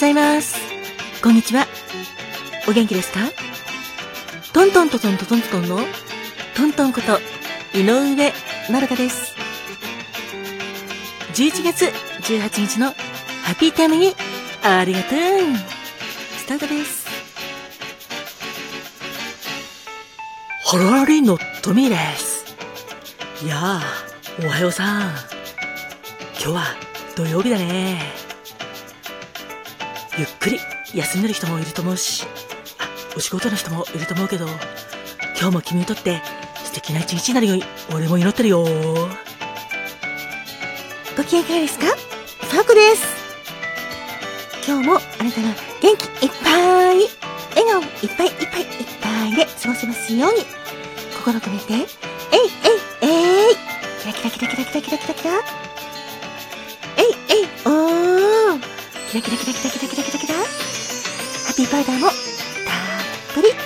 ございます。こんにちは。お元気ですか？トントントントントントントンのトントンこと井上まるかです。11月18日のハッピータイムにありがとうスタートです。ハロラリのトミーです。いやあ、おはようさん。今日は土曜日だね。ゆっくり休んでる人もいると思うし、お仕事の人もいると思うけど、今日も君にとって素敵な一日になるように俺も祈ってるよ。ご機嫌いかがですか？ファーコです。今日もあなたが元気いっぱい、笑顔いっぱいいっぱいいっぱいで過ごせますように、心込めて、えいえいえいキラキラキラキラキラキラキラキラキラキラキラキラキラキラキラキラハッピーパウダーもたっぷり受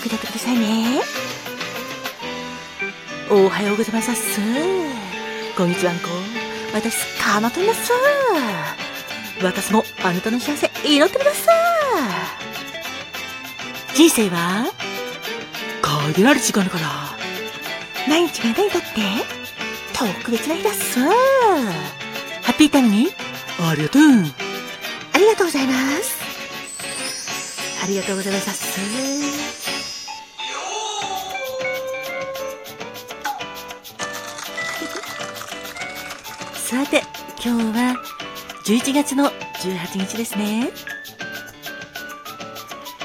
け取ってくださいね。おはようございますっ。こんにちはんこ。私、かまとります。私もあなたの幸せ祈ってください。人生は限られる時間だから。毎日が何だって特別な日だっす。ハッピータイムにありがとう。ありがとうございます。ありがとうございます。さて、今日は11月の18日ですね。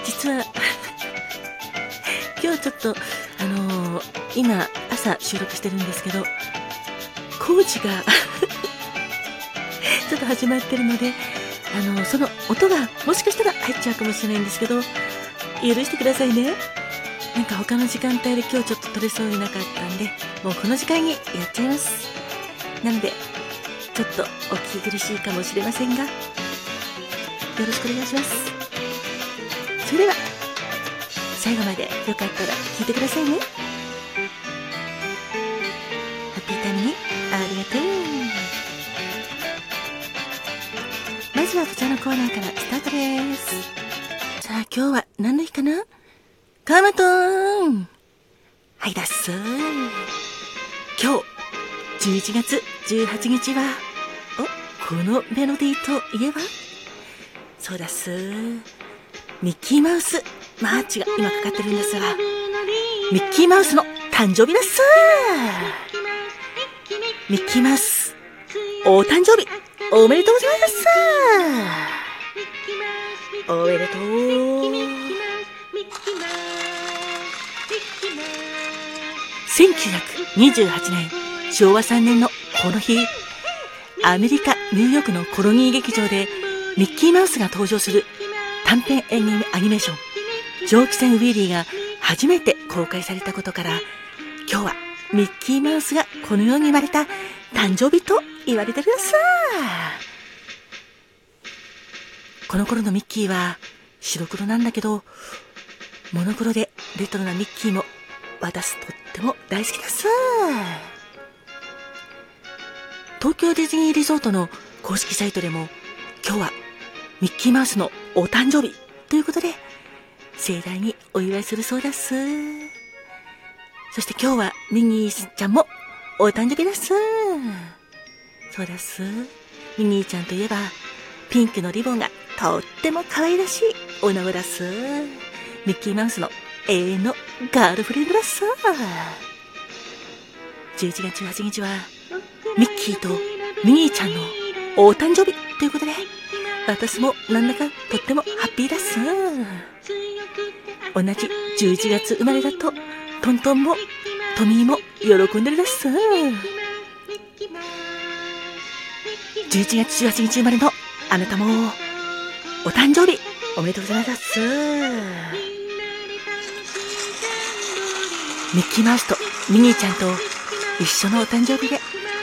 実は、今日ちょっと、あのー今、朝収録してるんですけど、工事が ちょっと始まってるので、あの、その音がもしかしたら入っちゃうかもしれないんですけど、許してくださいね。なんか他の時間帯で今日ちょっと撮れそうになかったんで、もうこの時間にやっちゃいます。なので、ちょっとお聞き苦しいかもしれませんが、よろしくお願いします。それでは、最後までよかったら聞いてくださいね。ずはこちらのコーナーからスタートです。さあ今日は何の日かな？カマトーン。はいだっす今日11月18日はおこのメロディーといえば？そうだっす。ミッキーマウスマーチが今かかってるんですがミッキーマウスの誕生日だっす。ミッキーマウスお誕生日。おめでとうございます。おめでとう。1928年昭和3年のこの日アメリカ・ニューヨークのコロニー劇場でミッキーマウスが登場する短編アニメアニメーション蒸気船ウィリーが初めて公開されたことから今日はミッキーマウスがこの世に生まれた誕生日と言われてるさこの頃のミッキーは白黒なんだけどモノクロでレトロなミッキーも私とっても大好きです東京ディズニーリゾートの公式サイトでも今日はミッキーマウスのお誕生日ということで盛大にお祝いするそうです。そして今日はミニーちゃんもお誕生日です。そうです。ミニーちゃんといえばピンクのリボンがとっても可愛らしいお名前だすミッキーマウスの永遠のガールフレンドだす11月18日はミッキーとミニーちゃんのお誕生日ということで私もなんだかとってもハッピーだす。同じ11月生まれだとトントンもトミーも喜んでるだす。11月18日生まれのあなたもお誕生日おめでとうございます。ミッキーマウスとミニーちゃんと一緒のお誕生日でと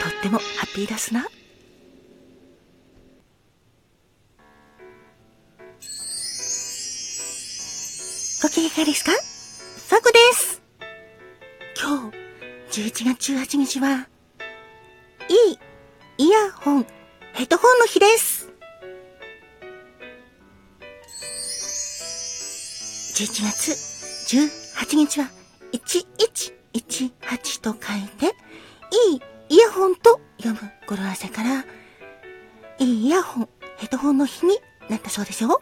ってもハッピーですな。ご機嫌いかがですか？ファコです。今日11月18日はいいイヤホン。ヘッドホンの日です11月18日は1118と書いて、いいイヤホンと読む語呂合わせから、いいイヤホン、ヘッドホンの日になったそうですよ。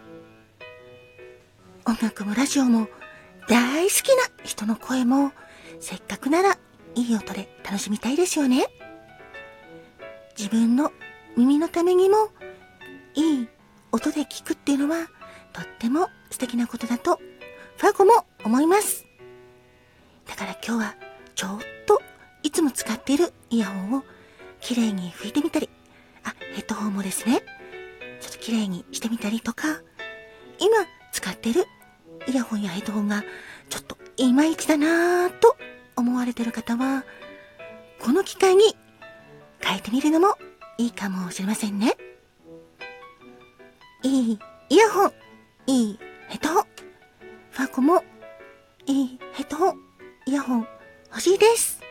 音楽もラジオも大好きな人の声もせっかくならいい音で楽しみたいですよね。自分の耳のためにもいい音で聞くっていうのはとっても素敵なことだとファゴも思います。だから今日はちょっといつも使っているイヤホンをきれいに拭いてみたり、あ、ヘッドホンもですね、ちょっときれいにしてみたりとか、今使ってるイヤホンやヘッドホンがちょっといまいちだなぁと思われてる方は、この機会に変えてみるのもいいかもしれませんね。いいイヤホン、いいヘッドホン。ファコもいいヘッドホン、イヤホン欲しいです。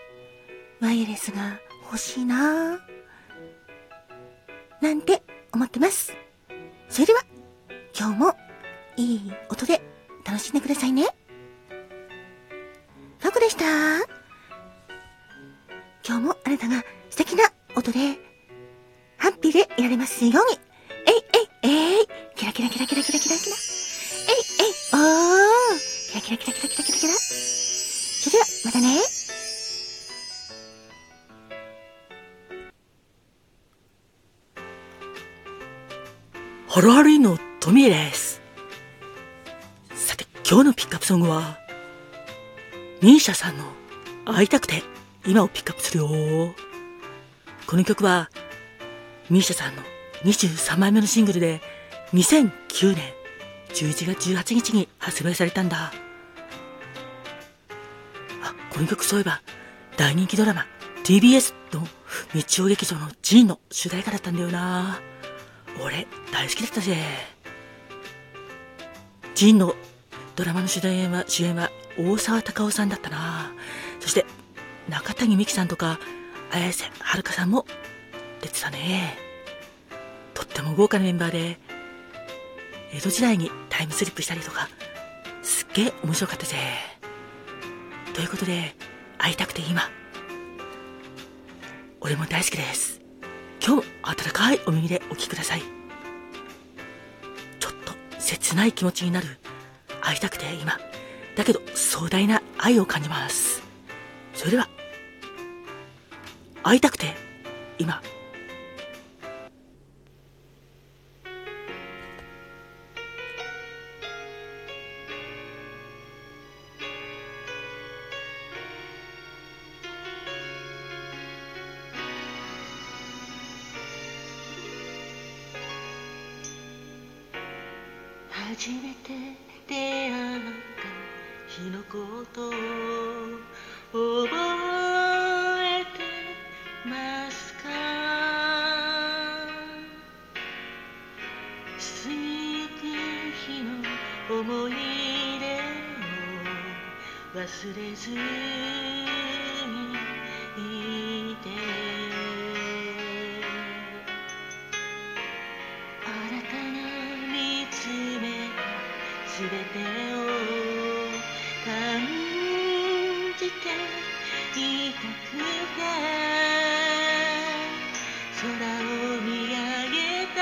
ワイヤレスが欲しいなぁ。なんて思ってます。それでは、今日もいい音で楽しんでくださいね。ファコでした。今日もあなたが素敵な音で、ピでいられますように。えいえいえいキラキラキラキラキラキラキラ。えいえいおーキラキラキラキラキラキラキラ。それでは、またね。ハロハロイのトミエです。さて、今日のピックアップソングは、ミーシャさんの会いたくて今をピックアップするよ。この曲は、ミーシャさんの23枚目のシングルで、2009年11月18日に発売されたんだ。あ、この曲そういえば、大人気ドラマ、TBS の日曜劇場のジンの主題歌だったんだよな。俺、大好きだったぜ。ジンのドラマの主演は、主演は大沢たかおさんだったな。そして、中谷美紀さんとか、綾瀬はるかさんも出てたね。とっても豪華なメンバーで、江戸時代にタイムスリップしたりとか、すっげえ面白かったぜ。ということで、会いたくて今、俺も大好きです。今日も温かいお耳でお聴きくださいちょっと切ない気持ちになる会いたくて今だけど壮大な愛を感じますそれでは会いたくて今初めて出会った日のことを覚えてますか？過ぎく日の思い出を忘れず空を見上げた。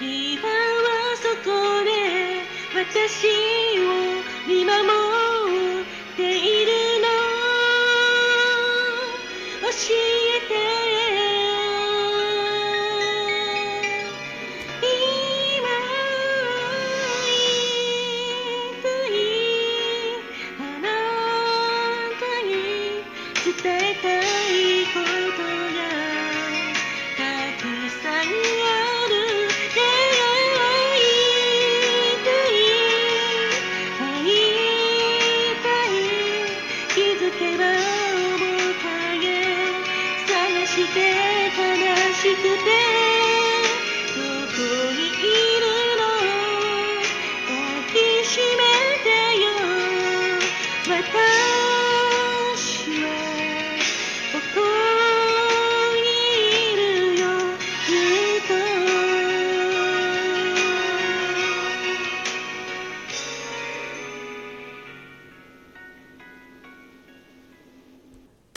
今はそこで私を見守っているの。教えて今いついあなたに伝えた。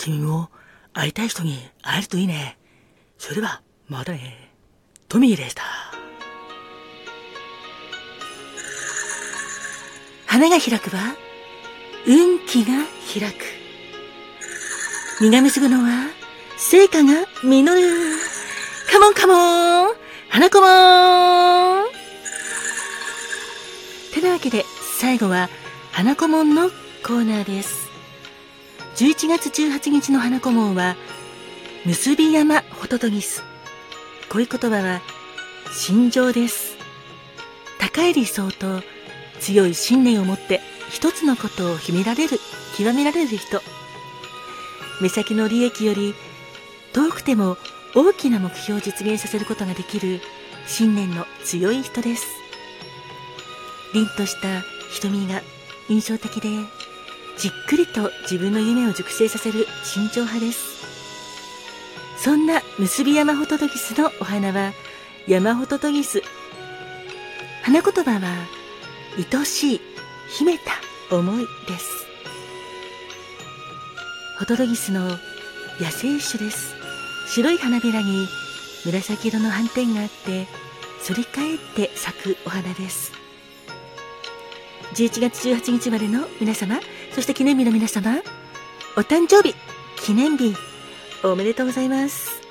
君も会いたい人に会えるといいね。それでは、またね。トミーでした。花が開くは、運気が開く。実が結ぶのは、成果が実る。カモンカモン花子もてなわけで、最後は、花子門のコーナーです。11月18日の花子門は、結び山ホトトギス。恋言葉は、心情です。高い理想と強い信念を持って一つのことを秘められる、極められる人。目先の利益より遠くても大きな目標を実現させることができる信念の強い人です。凛とした瞳が印象的で、じっくりと自分の夢を熟成させる慎重派です。そんな結び山ホトトギスのお花は、山ホトトギス。花言葉は、愛しい、秘めた思いです。ホトトギスの野生種です。白い花びらに紫色の斑点があって、反り返って咲くお花です。11月18日までの皆様、そして記念日の皆様、お誕生日、記念日、おめでとうございます。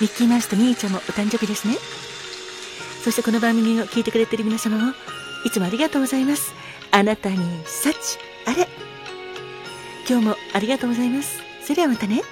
ミッキーマウスとミーちゃんもお誕生日ですね。そしてこの番組を聞いてくれてる皆様も、いつもありがとうございます。あなたに幸あれ。今日もありがとうございます。それではまたね。